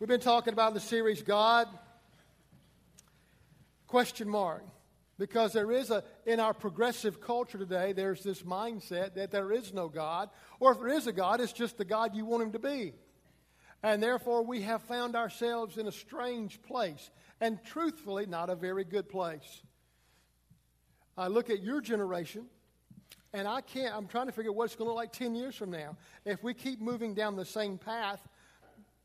We've been talking about in the series God question mark because there is a in our progressive culture today there's this mindset that there is no God or if there is a God it's just the God you want him to be. And therefore we have found ourselves in a strange place and truthfully not a very good place. I look at your generation and I can't I'm trying to figure out what it's going to look like 10 years from now. If we keep moving down the same path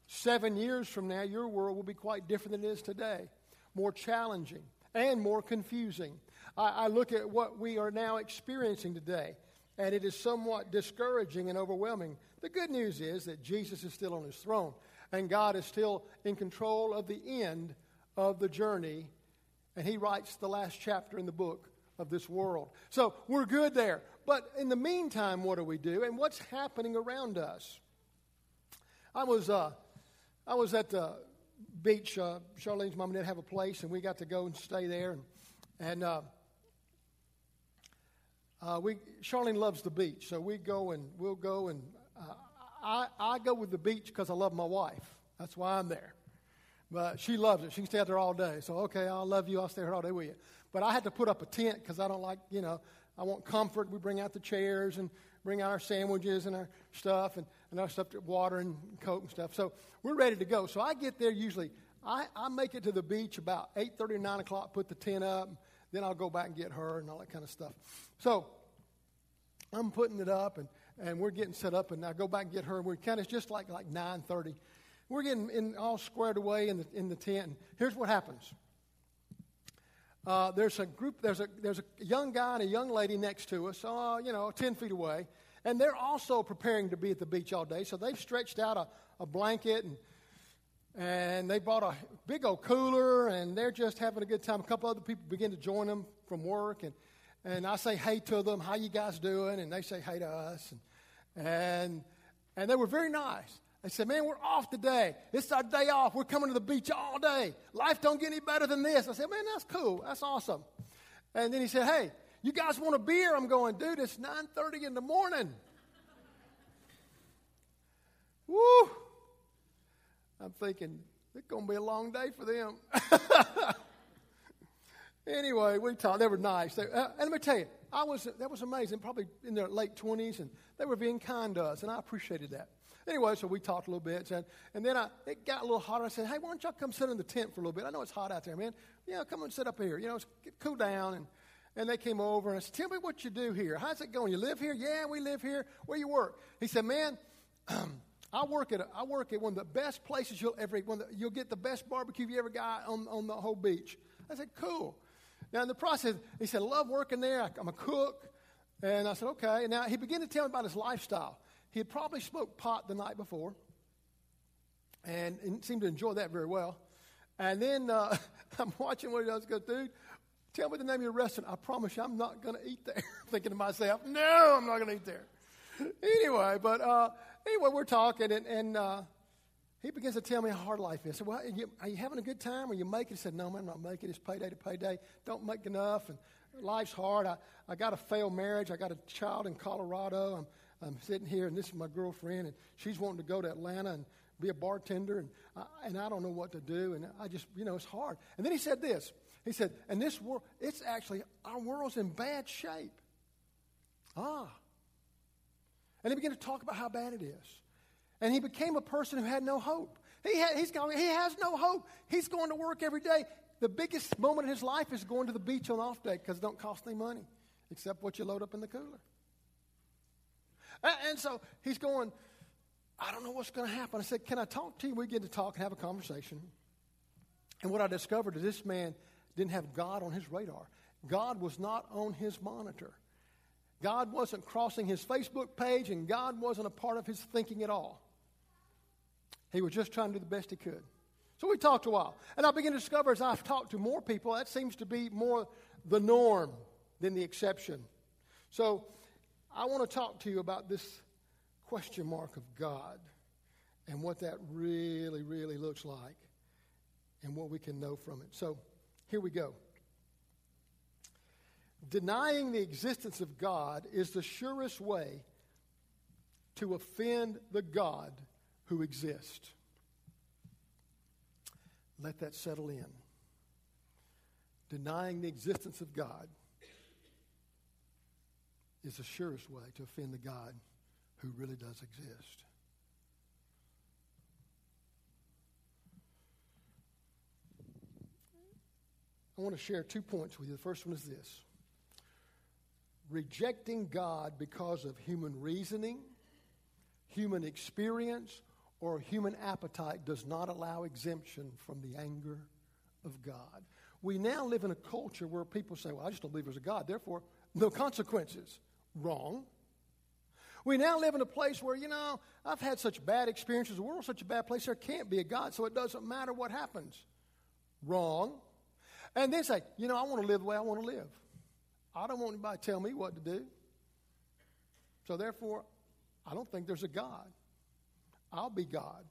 Seven years from now, your world will be quite different than it is today, more challenging and more confusing. I, I look at what we are now experiencing today, and it is somewhat discouraging and overwhelming. The good news is that Jesus is still on his throne, and God is still in control of the end of the journey, and he writes the last chapter in the book of this world. So we're good there. But in the meantime, what do we do, and what's happening around us? I was. Uh, I was at the beach. Uh, Charlene's mom and dad have a place, and we got to go and stay there. And, and uh, uh, we Charlene loves the beach, so we go and we'll go and uh, I I go with the beach because I love my wife. That's why I'm there. But she loves it. She can stay out there all day. So okay, I love you. I'll stay here all day with you. But I had to put up a tent because I don't like you know I want comfort. We bring out the chairs and bring out our sandwiches and our stuff and, and our stuff, water and Coke and stuff. So we're ready to go. So I get there usually. I, I make it to the beach about 8.30 or 9 o'clock, put the tent up. Then I'll go back and get her and all that kind of stuff. So I'm putting it up and, and we're getting set up. And I go back and get her. And we're kind of just like, like 9.30. We're getting in, all squared away in the, in the tent. And here's what happens. Uh, there's a group, there's a, there's a young guy and a young lady next to us, uh, you know, 10 feet away. And they're also preparing to be at the beach all day. So they've stretched out a, a blanket and, and they bought a big old cooler and they're just having a good time. A couple other people begin to join them from work. And, and I say hey to them, how you guys doing? And they say hey to us. And, and, and they were very nice. They said, Man, we're off today. It's our day off. We're coming to the beach all day. Life don't get any better than this. I said, Man, that's cool. That's awesome. And then he said, Hey, you guys want a beer? I'm going, dude, it's 9:30 in the morning. Woo! I'm thinking, it's gonna be a long day for them. anyway, we talked. They were nice. They, uh, and let me tell you, I was that was amazing. Probably in their late 20s, and they were being kind to us, and I appreciated that. Anyway, so we talked a little bit, and, and then I, it got a little hotter. I said, hey, why don't y'all come sit in the tent for a little bit? I know it's hot out there, man. Know, come and sit up here. You know, get, cool down. And, and they came over, and I said, tell me what you do here. How's it going? You live here? Yeah, we live here. Where you work? He said, man, I work at a, I work at one of the best places you'll ever one the, you'll get the best barbecue you ever got on, on the whole beach. I said, cool. Now in the process, he said, I love working there. I, I'm a cook. And I said, okay. Now he began to tell me about his lifestyle. He had probably smoked pot the night before and, and seemed to enjoy that very well. And then uh, I'm watching what he does. Go, dude, tell me the name of your restaurant. I promise you, I'm not going to eat there. Thinking to myself, no, I'm not going to eat there. anyway, but uh, anyway, we're talking, and, and uh, he begins to tell me how hard life is. I said, well, are you, are you having a good time? Are you making? He said, no, man, I'm not making. it. It's payday to payday. Don't make enough, and life's hard. I, I got a failed marriage. I got a child in Colorado. I'm I'm sitting here, and this is my girlfriend, and she's wanting to go to Atlanta and be a bartender, and I, and I don't know what to do, and I just, you know, it's hard. And then he said this. He said, and this world, it's actually, our world's in bad shape. Ah. And he began to talk about how bad it is. And he became a person who had no hope. He, ha- he's going, he has no hope. He's going to work every day. The biggest moment in his life is going to the beach on off day because it don't cost any money except what you load up in the cooler. And so he's going, I don't know what's going to happen. I said, Can I talk to you? We get to talk and have a conversation. And what I discovered is this man didn't have God on his radar. God was not on his monitor. God wasn't crossing his Facebook page, and God wasn't a part of his thinking at all. He was just trying to do the best he could. So we talked a while. And I began to discover as I've talked to more people, that seems to be more the norm than the exception. So I want to talk to you about this question mark of God and what that really, really looks like and what we can know from it. So here we go. Denying the existence of God is the surest way to offend the God who exists. Let that settle in. Denying the existence of God is the surest way to offend the God who really does exist. I want to share two points with you. The first one is this rejecting God because of human reasoning, human experience, or human appetite does not allow exemption from the anger of God. We now live in a culture where people say, Well, I just don't believe there's a God, therefore, no consequences. Wrong. We now live in a place where, you know, I've had such bad experiences. The world's such a bad place, there can't be a God, so it doesn't matter what happens. Wrong. And then say, you know, I want to live the way I want to live. I don't want anybody to tell me what to do. So therefore, I don't think there's a God. I'll be God.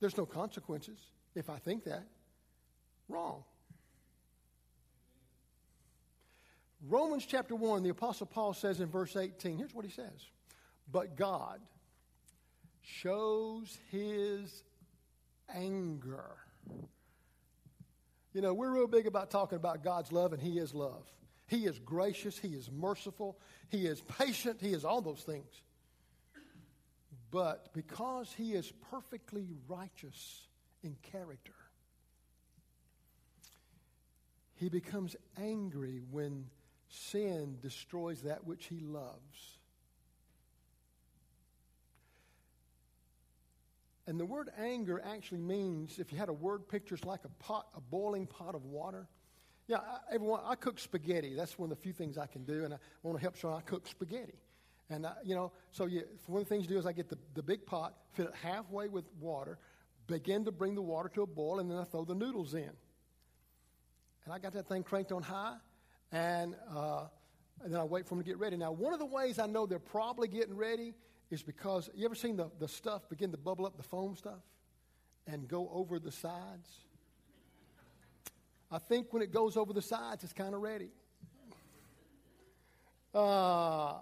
There's no consequences if I think that. Wrong. Romans chapter 1, the Apostle Paul says in verse 18, here's what he says But God shows his anger you know, we're real big about talking about God's love, and He is love. He is gracious, He is merciful, He is patient, He is all those things. But because He is perfectly righteous in character, He becomes angry when sin destroys that which He loves. And the word anger actually means, if you had a word picture, it's like a pot, a boiling pot of water. Yeah, I, everyone, I cook spaghetti. That's one of the few things I can do, and I want to help Sean. I cook spaghetti, and I, you know, so you, one of the things you do is I get the, the big pot, fill it halfway with water, begin to bring the water to a boil, and then I throw the noodles in. And I got that thing cranked on high, and, uh, and then I wait for them to get ready. Now, one of the ways I know they're probably getting ready is because you ever seen the, the stuff begin to bubble up, the foam stuff, and go over the sides? I think when it goes over the sides, it's kind of ready. Uh,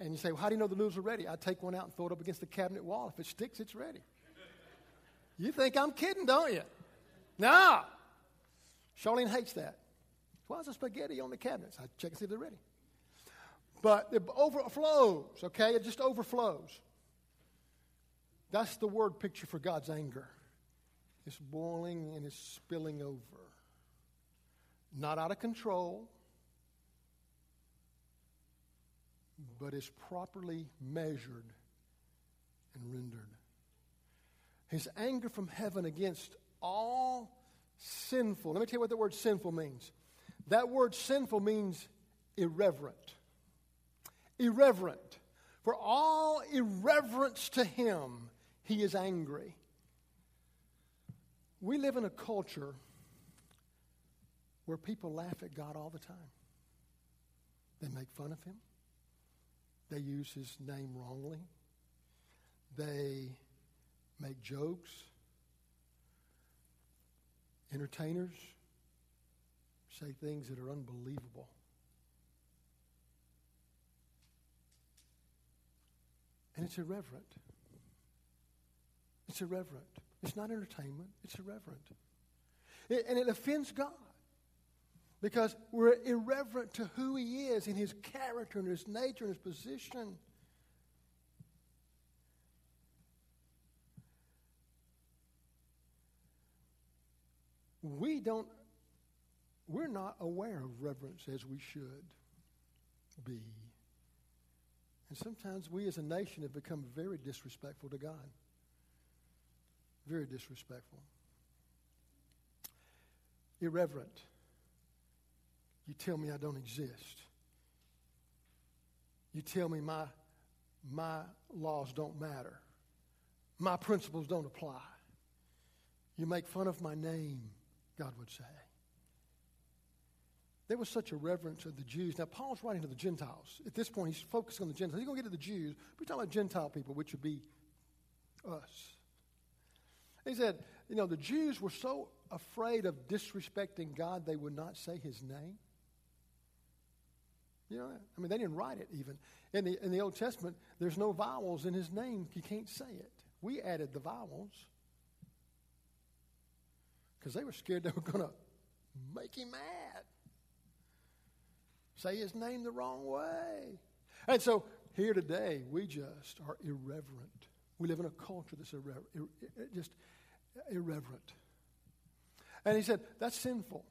and you say, well, how do you know the noodles are ready? I take one out and throw it up against the cabinet wall. If it sticks, it's ready. You think I'm kidding, don't you? No. Charlene hates that. Why is the spaghetti on the cabinets? I check and see if they're ready. But it overflows, okay? It just overflows. That's the word picture for God's anger. It's boiling and it's spilling over. Not out of control, but it's properly measured and rendered. His anger from heaven against all sinful. Let me tell you what the word sinful means. That word sinful means irreverent irreverent. For all irreverence to him, he is angry. We live in a culture where people laugh at God all the time. They make fun of him. They use his name wrongly. They make jokes. Entertainers say things that are unbelievable. And it's irreverent. It's irreverent. It's not entertainment, it's irreverent. It, and it offends God because we're irreverent to who He is in His character and His nature and His position. We don't, we're not aware of reverence as we should be. And sometimes we as a nation have become very disrespectful to God. Very disrespectful. Irreverent. You tell me I don't exist. You tell me my, my laws don't matter. My principles don't apply. You make fun of my name, God would say. There was such a reverence of the Jews. Now, Paul's writing to the Gentiles. At this point, he's focused on the Gentiles. He's going to get to the Jews, but he's talking about Gentile people, which would be us. He said, you know, the Jews were so afraid of disrespecting God, they would not say his name. You know, I mean, they didn't write it even. In the, in the Old Testament, there's no vowels in his name. You can't say it. We added the vowels. because they were scared they were going to make him mad. Say his name the wrong way. And so here today, we just are irreverent. We live in a culture that's irreverent, just irreverent. And he said, that's sinful.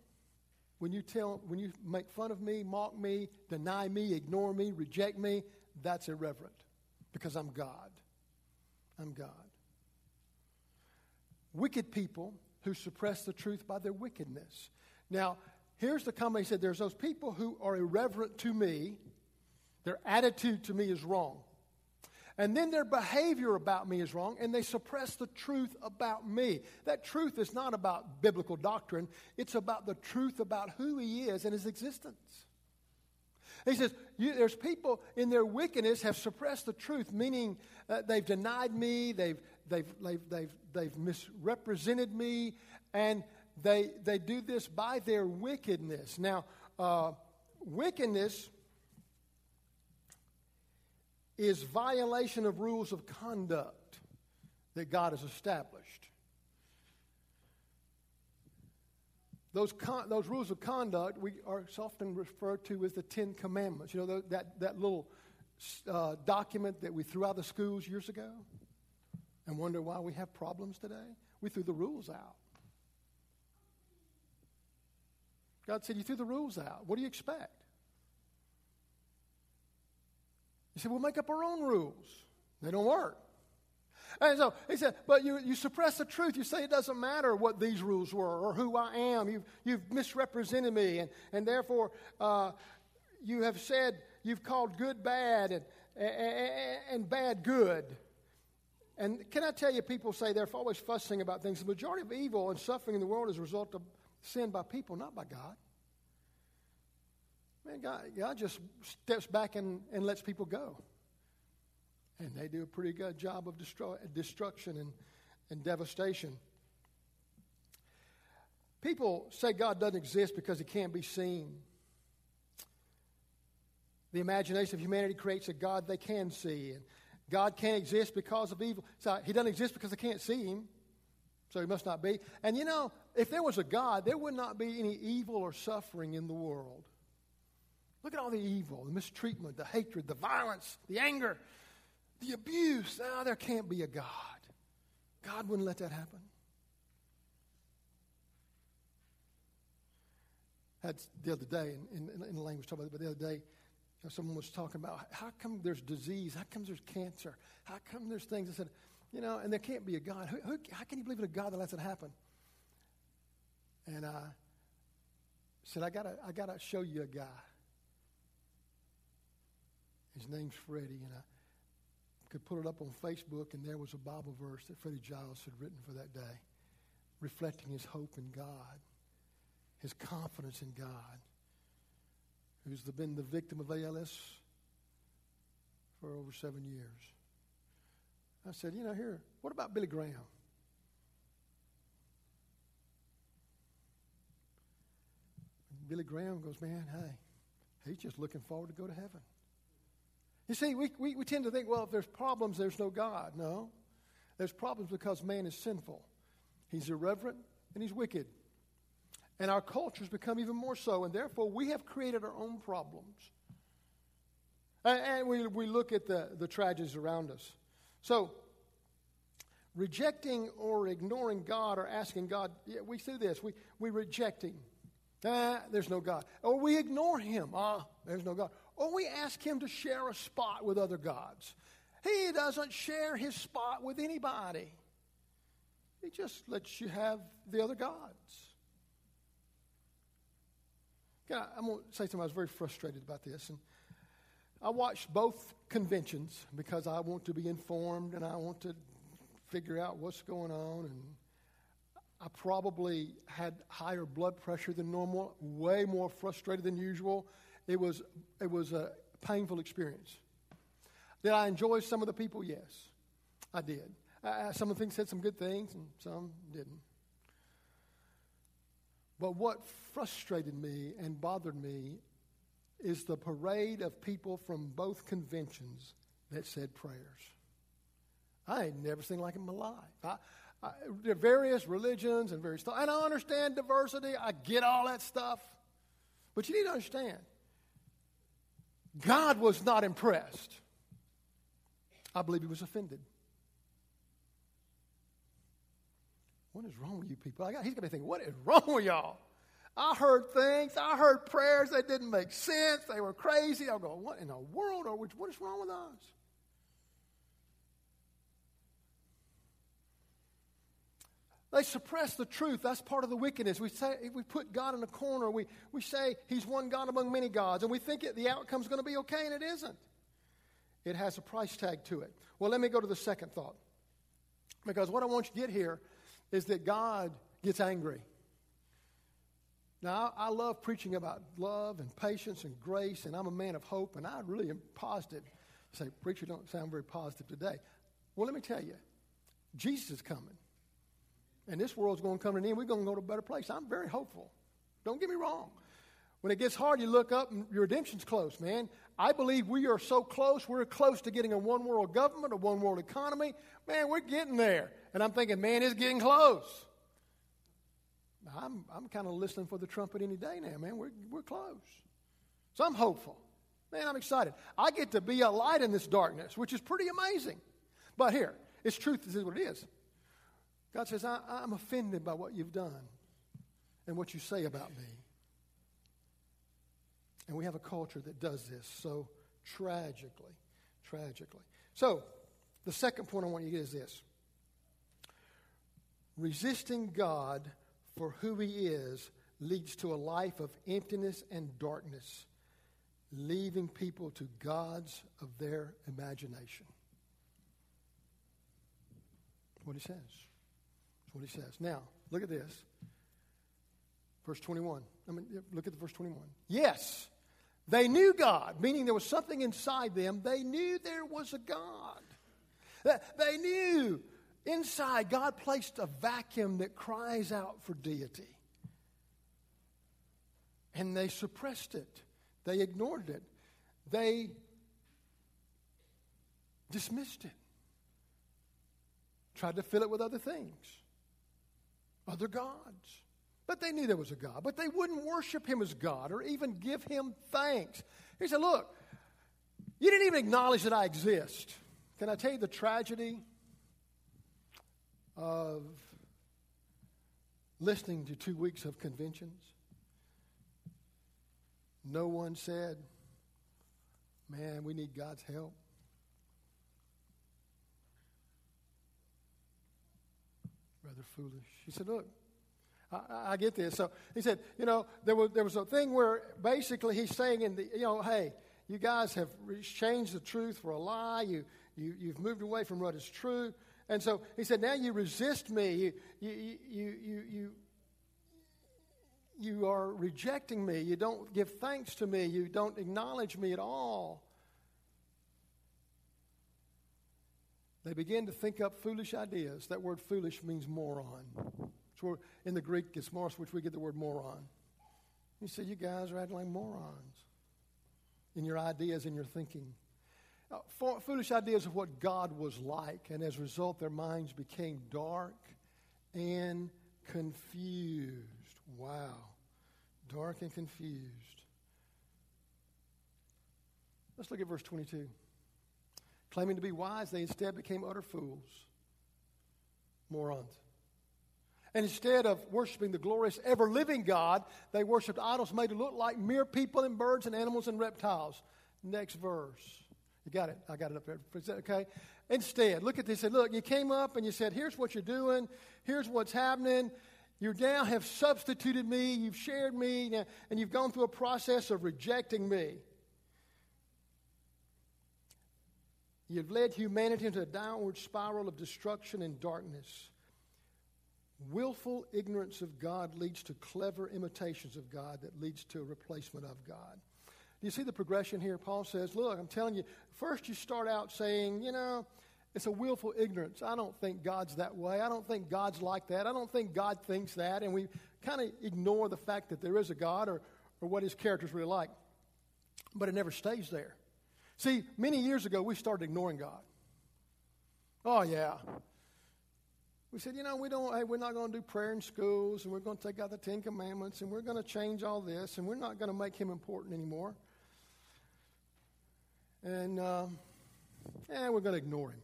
When you tell, when you make fun of me, mock me, deny me, ignore me, reject me, that's irreverent because I'm God. I'm God. Wicked people who suppress the truth by their wickedness. Now, here's the comment he said there's those people who are irreverent to me, their attitude to me is wrong. And then their behavior about me is wrong, and they suppress the truth about me. That truth is not about biblical doctrine, it's about the truth about who He is and His existence. He says, There's people in their wickedness have suppressed the truth, meaning uh, they've denied me, they've, they've, they've, they've, they've misrepresented me, and they, they do this by their wickedness. Now, uh, wickedness is violation of rules of conduct that God has established. Those, con- those rules of conduct we are often referred to as the Ten Commandments. You know, that, that little uh, document that we threw out of the schools years ago and wonder why we have problems today? We threw the rules out. God said, You threw the rules out. What do you expect? You said, We'll make up our own rules. They don't work. And so he said, But you, you suppress the truth. You say it doesn't matter what these rules were or who I am. You've, you've misrepresented me, and, and therefore uh, you have said, you've called good bad and, and, and bad good. And can I tell you, people say they're always fussing about things. The majority of evil and suffering in the world is a result of sin by people, not by God. Man, God, God just steps back and, and lets people go. And they do a pretty good job of destroy, destruction and, and devastation. People say God doesn't exist because he can't be seen. The imagination of humanity creates a God they can see. And God can't exist because of evil. So he doesn't exist because they can't see him. So he must not be. And you know, if there was a God, there would not be any evil or suffering in the world. Look at all the evil, the mistreatment, the hatred, the violence, the anger, the abuse. Now, there can't be a God. God wouldn't let that happen. Had the other day, in, in, in the language talking about, it. but the other day, you know, someone was talking about how come there's disease, how come there's cancer, how come there's things. I said, you know, and there can't be a God. Who, who, how can you believe in a God that lets it happen? And I said, I gotta, I gotta show you a guy. His name's Freddie, and I could put it up on Facebook, and there was a Bible verse that Freddie Giles had written for that day, reflecting his hope in God, his confidence in God, who's been the victim of ALS for over seven years. I said, you know, here, what about Billy Graham? Billy Graham goes, man, hey, he's just looking forward to go to heaven. You see, we, we, we tend to think, well, if there's problems, there's no God. No. There's problems because man is sinful. He's irreverent and he's wicked. And our culture's become even more so, and therefore we have created our own problems. And, and we, we look at the, the tragedies around us. So, rejecting or ignoring God or asking God, yeah, we see this. We, we reject Him. Ah, there's no God. Or we ignore Him. Ah, there's no God or we ask him to share a spot with other gods. He doesn't share his spot with anybody. He just lets you have the other gods. I, I'm going to say something. I was very frustrated about this. And I watched both conventions because I want to be informed and I want to figure out what's going on. And I probably had higher blood pressure than normal, way more frustrated than usual. It was, it was a painful experience. Did I enjoy some of the people? Yes, I did. Uh, some of the things said some good things, and some didn't. But what frustrated me and bothered me is the parade of people from both conventions that said prayers. I ain't never seen like it in my life. I, I, there are various religions and various stuff. And I understand diversity. I get all that stuff. But you need to understand God was not impressed. I believe he was offended. What is wrong with you people? Got, he's going to be thinking, what is wrong with y'all? I heard things. I heard prayers that didn't make sense. They were crazy. I go, what in the world are we, what is wrong with us? They suppress the truth. That's part of the wickedness. We say we put God in a corner. We, we say He's one God among many gods, and we think it, the outcome's going to be okay, and it isn't. It has a price tag to it. Well, let me go to the second thought. Because what I want you to get here is that God gets angry. Now, I, I love preaching about love and patience and grace, and I'm a man of hope, and I really am positive. You say, Preacher, don't sound very positive today. Well, let me tell you, Jesus is coming. And this world's going to come to an end. We're going to go to a better place. I'm very hopeful. Don't get me wrong. When it gets hard, you look up and your redemption's close, man. I believe we are so close. We're close to getting a one world government, a one world economy. Man, we're getting there. And I'm thinking, man, it's getting close. I'm, I'm kind of listening for the trumpet any day now, man. We're, we're close. So I'm hopeful. Man, I'm excited. I get to be a light in this darkness, which is pretty amazing. But here, it's truth. This is what it is. God says, I, I'm offended by what you've done and what you say about me. And we have a culture that does this so tragically, tragically. So, the second point I want you to get is this resisting God for who He is leads to a life of emptiness and darkness, leaving people to gods of their imagination. What He says. That's what he says. Now, look at this. Verse 21. I mean, look at the verse 21. Yes, they knew God, meaning there was something inside them. They knew there was a God. They knew inside God placed a vacuum that cries out for deity. And they suppressed it, they ignored it, they dismissed it, tried to fill it with other things other gods. But they knew there was a God, but they wouldn't worship him as God or even give him thanks. He said, Look, you didn't even acknowledge that I exist. Can I tell you the tragedy of listening to two weeks of conventions? No one said, Man, we need God's help. rather foolish. He said, Look, I, I, get this. So he said, You know, there was, there was a thing where basically he's saying, in the, you know, hey, you guys have changed the truth for a lie. You, you, you've moved away from what is true. And so he said, Now you resist me. You, you, you, you, you, you are rejecting me. You don't give thanks to me. You don't acknowledge me at all. They begin to think up foolish ideas. That word foolish means moron. In the Greek, it's moros, which we get the word moron. He said, you guys are acting like morons in your ideas and your thinking. Uh, foolish ideas of what God was like, and as a result, their minds became dark and confused. Wow. Dark and confused. Let's look at verse 22. Claiming to be wise, they instead became utter fools, morons. And instead of worshiping the glorious, ever living God, they worshiped idols made to look like mere people and birds and animals and reptiles. Next verse. You got it. I got it up there. Okay? Instead, look at this. Look, you came up and you said, Here's what you're doing. Here's what's happening. You now have substituted me. You've shared me. And you've gone through a process of rejecting me. You've led humanity into a downward spiral of destruction and darkness. Willful ignorance of God leads to clever imitations of God that leads to a replacement of God. Do you see the progression here? Paul says, Look, I'm telling you, first you start out saying, you know, it's a willful ignorance. I don't think God's that way. I don't think God's like that. I don't think God thinks that. And we kind of ignore the fact that there is a God or, or what his character's really like. But it never stays there. See, many years ago, we started ignoring God. Oh, yeah. We said, you know, we don't, hey, we're not going to do prayer in schools, and we're going to take out the Ten Commandments, and we're going to change all this, and we're not going to make him important anymore. And, uh, eh, we're going to ignore him.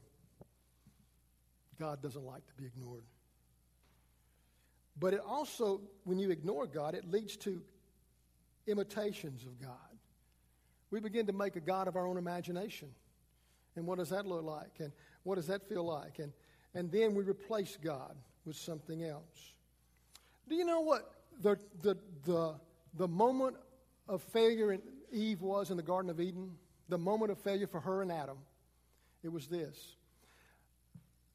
God doesn't like to be ignored. But it also, when you ignore God, it leads to imitations of God. We begin to make a God of our own imagination. And what does that look like? And what does that feel like? And, and then we replace God with something else. Do you know what the, the, the, the moment of failure in Eve was in the Garden of Eden? The moment of failure for her and Adam. It was this.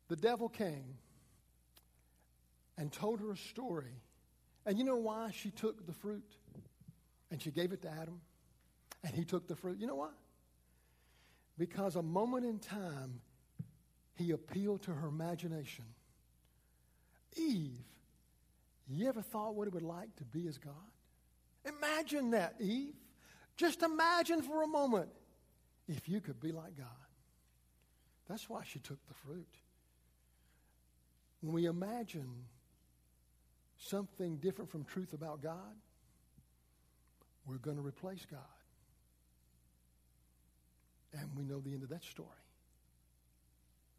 The devil came and told her a story. And you know why she took the fruit? And she gave it to Adam. And he took the fruit. You know why? Because a moment in time, he appealed to her imagination. Eve, you ever thought what it would like to be as God? Imagine that, Eve. Just imagine for a moment if you could be like God. That's why she took the fruit. When we imagine something different from truth about God, we're going to replace God. And we know the end of that story.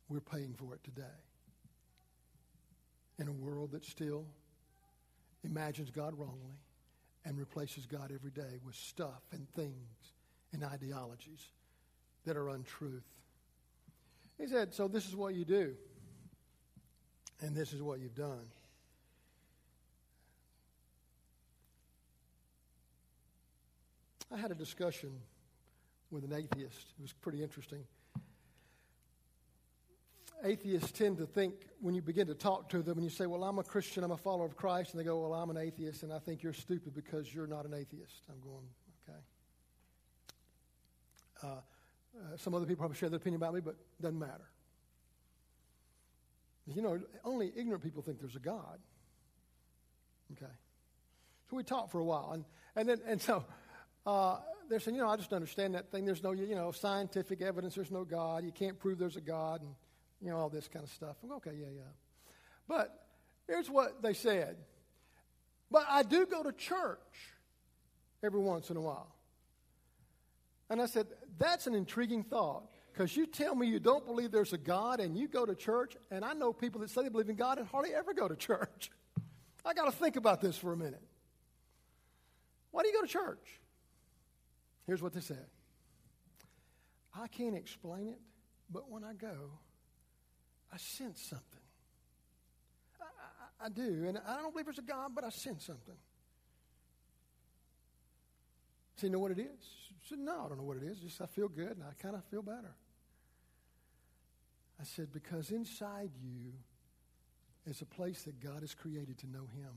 We're paying for it today. In a world that still imagines God wrongly and replaces God every day with stuff and things and ideologies that are untruth. He said, So this is what you do, and this is what you've done. I had a discussion with an atheist. It was pretty interesting. Atheists tend to think when you begin to talk to them and you say, Well, I'm a Christian, I'm a follower of Christ, and they go, Well, I'm an atheist, and I think you're stupid because you're not an atheist. I'm going, Okay. Uh, uh, some other people probably share their opinion about me, but it doesn't matter. You know, only ignorant people think there's a God. Okay. So we talked for a while, and, and then and so uh, they're saying, you know, I just understand that thing. There's no, you know, scientific evidence. There's no God. You can't prove there's a God, and you know all this kind of stuff. I'm, okay, yeah, yeah. But here's what they said. But I do go to church every once in a while. And I said, that's an intriguing thought. Because you tell me you don't believe there's a God and you go to church, and I know people that say they believe in God and hardly ever go to church. I got to think about this for a minute. Why do you go to church? Here's what they said I can't explain it, but when I go, I sense something. I, I, I do, and I don't believe there's a God, but I sense something. So you know what it is? I said, no, I don't know what it is. Just I feel good and I kind of feel better. I said, because inside you is a place that God has created to know Him.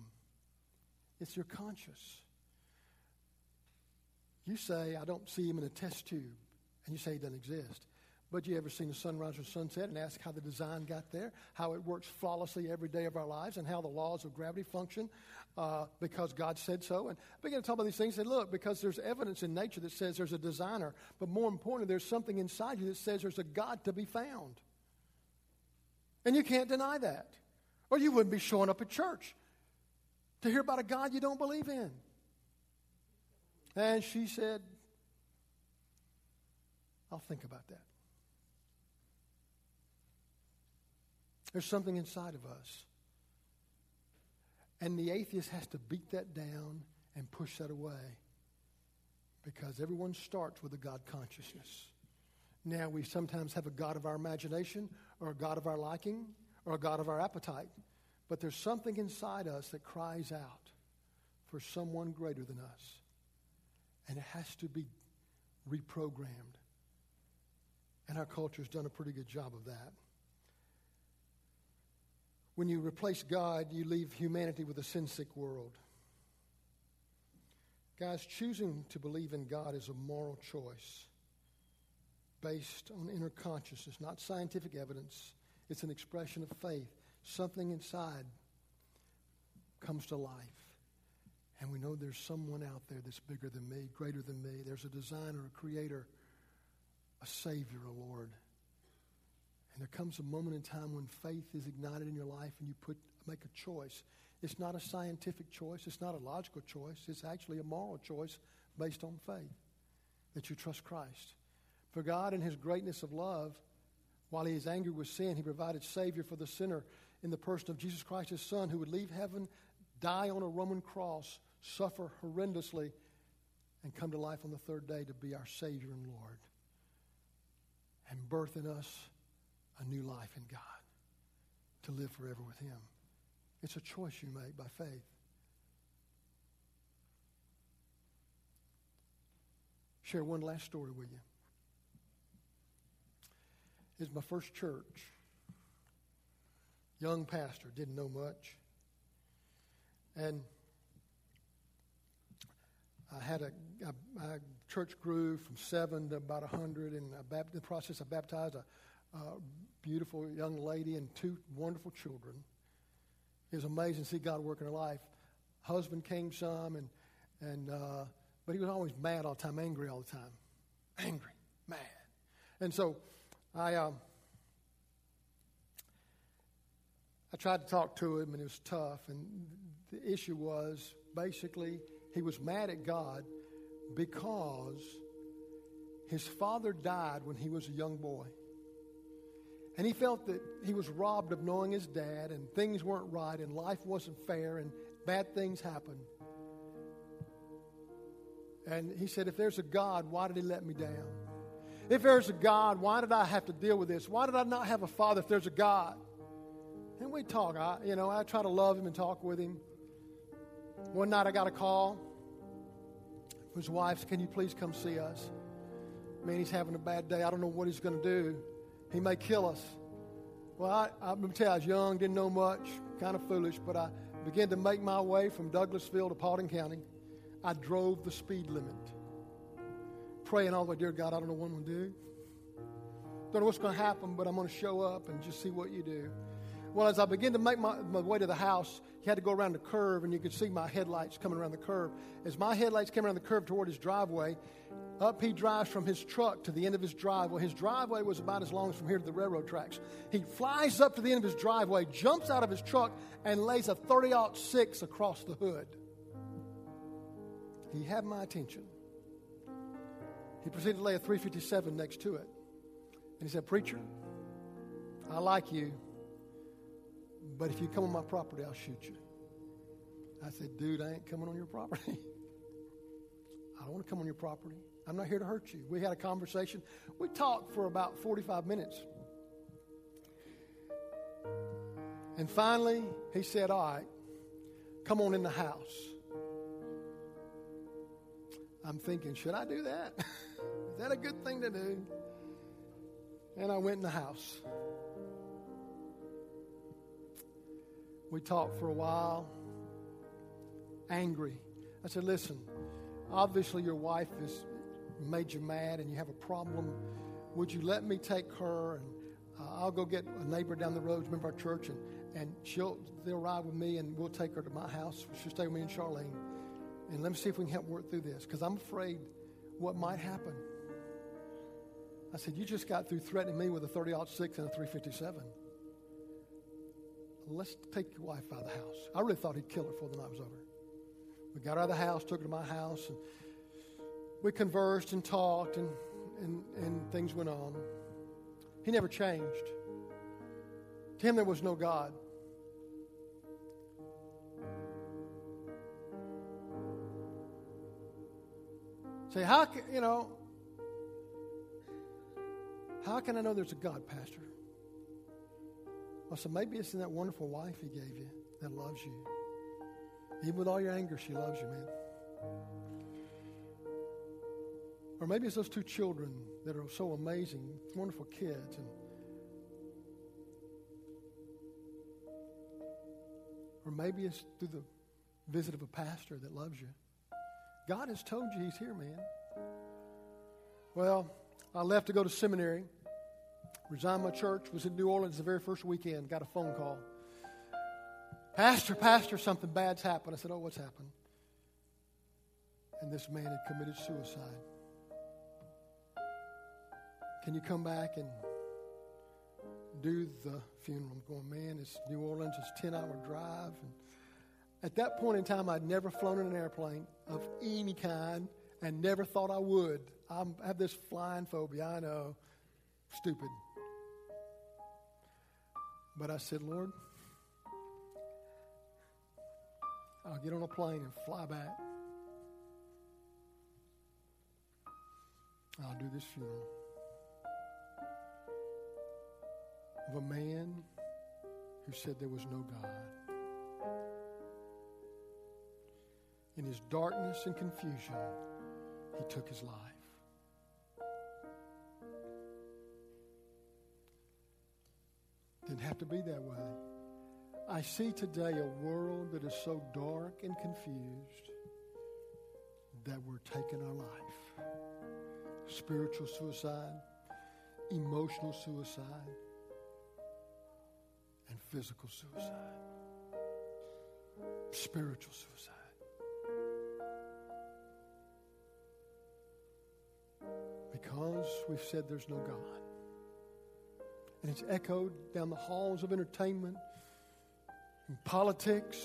It's your conscience. You say, I don't see Him in a test tube, and you say He doesn't exist. But you ever seen a sunrise or sunset and ask how the design got there, how it works flawlessly every day of our lives, and how the laws of gravity function uh, because God said so? And I began to talk about these things. And look, because there's evidence in nature that says there's a designer, but more importantly, there's something inside you that says there's a God to be found. And you can't deny that. Or you wouldn't be showing up at church to hear about a God you don't believe in. And she said, I'll think about that. There's something inside of us. And the atheist has to beat that down and push that away because everyone starts with a God consciousness. Now, we sometimes have a God of our imagination or a God of our liking or a God of our appetite, but there's something inside us that cries out for someone greater than us. And it has to be reprogrammed. And our culture's done a pretty good job of that. When you replace God, you leave humanity with a sin sick world. Guys, choosing to believe in God is a moral choice based on inner consciousness, not scientific evidence. It's an expression of faith. Something inside comes to life. And we know there's someone out there that's bigger than me, greater than me. There's a designer, a creator, a savior, a Lord. And there comes a moment in time when faith is ignited in your life and you put, make a choice. It's not a scientific choice, it's not a logical choice, it's actually a moral choice based on faith that you trust Christ. For God, in His greatness of love, while He is angry with sin, He provided Savior for the sinner in the person of Jesus Christ, His Son, who would leave heaven, die on a Roman cross, suffer horrendously, and come to life on the third day to be our Savior and Lord and birth in us a new life in God to live forever with Him. It's a choice you make by faith. Share one last story with you. It's my first church. Young pastor, didn't know much. And I had a, a, church grew from seven to about a hundred, and in the process, I baptized a, a, beautiful young lady and two wonderful children. It was amazing to see God work in her life. Husband came some, and and uh, but he was always mad all the time, angry all the time, angry, mad, and so I. Um, I tried to talk to him, and it was tough. And the issue was basically he was mad at God because his father died when he was a young boy. And he felt that he was robbed of knowing his dad, and things weren't right, and life wasn't fair, and bad things happened. And he said, If there's a God, why did he let me down? If there's a God, why did I have to deal with this? Why did I not have a father if there's a God? And we talk. I, you know, I try to love him and talk with him. One night I got a call his wife, Can you please come see us? Man, he's having a bad day. I don't know what he's going to do. He may kill us. Well, I, I'm going to tell you, I was young, didn't know much, kind of foolish, but I began to make my way from Douglasville to Paulding County. I drove the speed limit, praying all the way, Dear God, I don't know what I'm going to do. Don't know what's going to happen, but I'm going to show up and just see what you do. Well, as I began to make my, my, way to the house, he had to go around the curve, and you could see my headlights coming around the curve. As my headlights came around the curve toward his driveway, up he drives from his truck to the end of his driveway. His driveway was about as long as from here to the railroad tracks. He flies up to the end of his driveway, jumps out of his truck, and lays a 30 6 across the hood. He had my attention. He proceeded to lay a 357 next to it. And he said, Preacher, I like you. But if you come on my property, I'll shoot you. I said, Dude, I ain't coming on your property. I don't want to come on your property. I'm not here to hurt you. We had a conversation. We talked for about 45 minutes. And finally, he said, All right, come on in the house. I'm thinking, should I do that? Is that a good thing to do? And I went in the house. We talked for a while, angry. I said, Listen, obviously your wife has made you mad and you have a problem. Would you let me take her and uh, I'll go get a neighbor down the road, member of our church, and, and she'll they'll ride with me and we'll take her to my house. She'll stay with me and Charlene. And let me see if we can help work through this because I'm afraid what might happen. I said, You just got through threatening me with a 30 6 and a 357 let's take your wife out of the house. I really thought he'd kill her before the night was over. We got her out of the house, took her to my house, and we conversed and talked, and, and, and things went on. He never changed. To him, there was no God. Say, how can, you know, how can I know there's a God, Pastor? I said, maybe it's in that wonderful wife he gave you that loves you. Even with all your anger, she loves you, man. Or maybe it's those two children that are so amazing, wonderful kids. And, or maybe it's through the visit of a pastor that loves you. God has told you he's here, man. Well, I left to go to seminary. Resigned my church, was in New Orleans the very first weekend, got a phone call. Pastor, Pastor, something bad's happened. I said, Oh, what's happened? And this man had committed suicide. Can you come back and do the funeral. I'm going, man, it's New Orleans, it's a 10 hour drive. And at that point in time, I'd never flown in an airplane of any kind and never thought I would. I'm, I have this flying phobia, I know. Stupid. But I said, Lord, I'll get on a plane and fly back. I'll do this funeral of a man who said there was no God. In his darkness and confusion, he took his life. Didn't have to be that way. I see today a world that is so dark and confused that we're taking our life. Spiritual suicide, emotional suicide, and physical suicide. Spiritual suicide. Because we've said there's no God. And it's echoed down the halls of entertainment and politics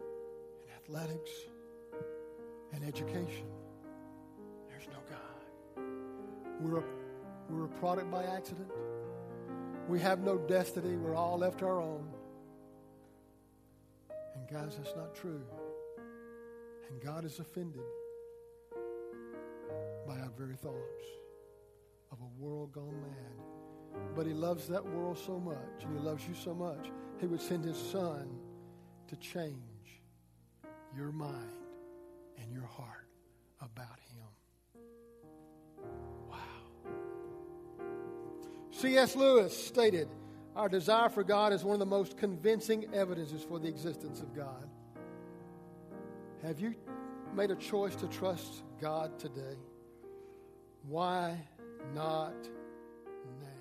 and athletics and education. There's no God. We're a, we're a product by accident. We have no destiny. We're all left to our own. And guys, that's not true. And God is offended by our very thoughts of a world gone mad. But He loves that world so much, and He loves you so much, He would send His Son to change your mind and your heart about Him. C.S. Lewis stated, Our desire for God is one of the most convincing evidences for the existence of God. Have you made a choice to trust God today? Why not now?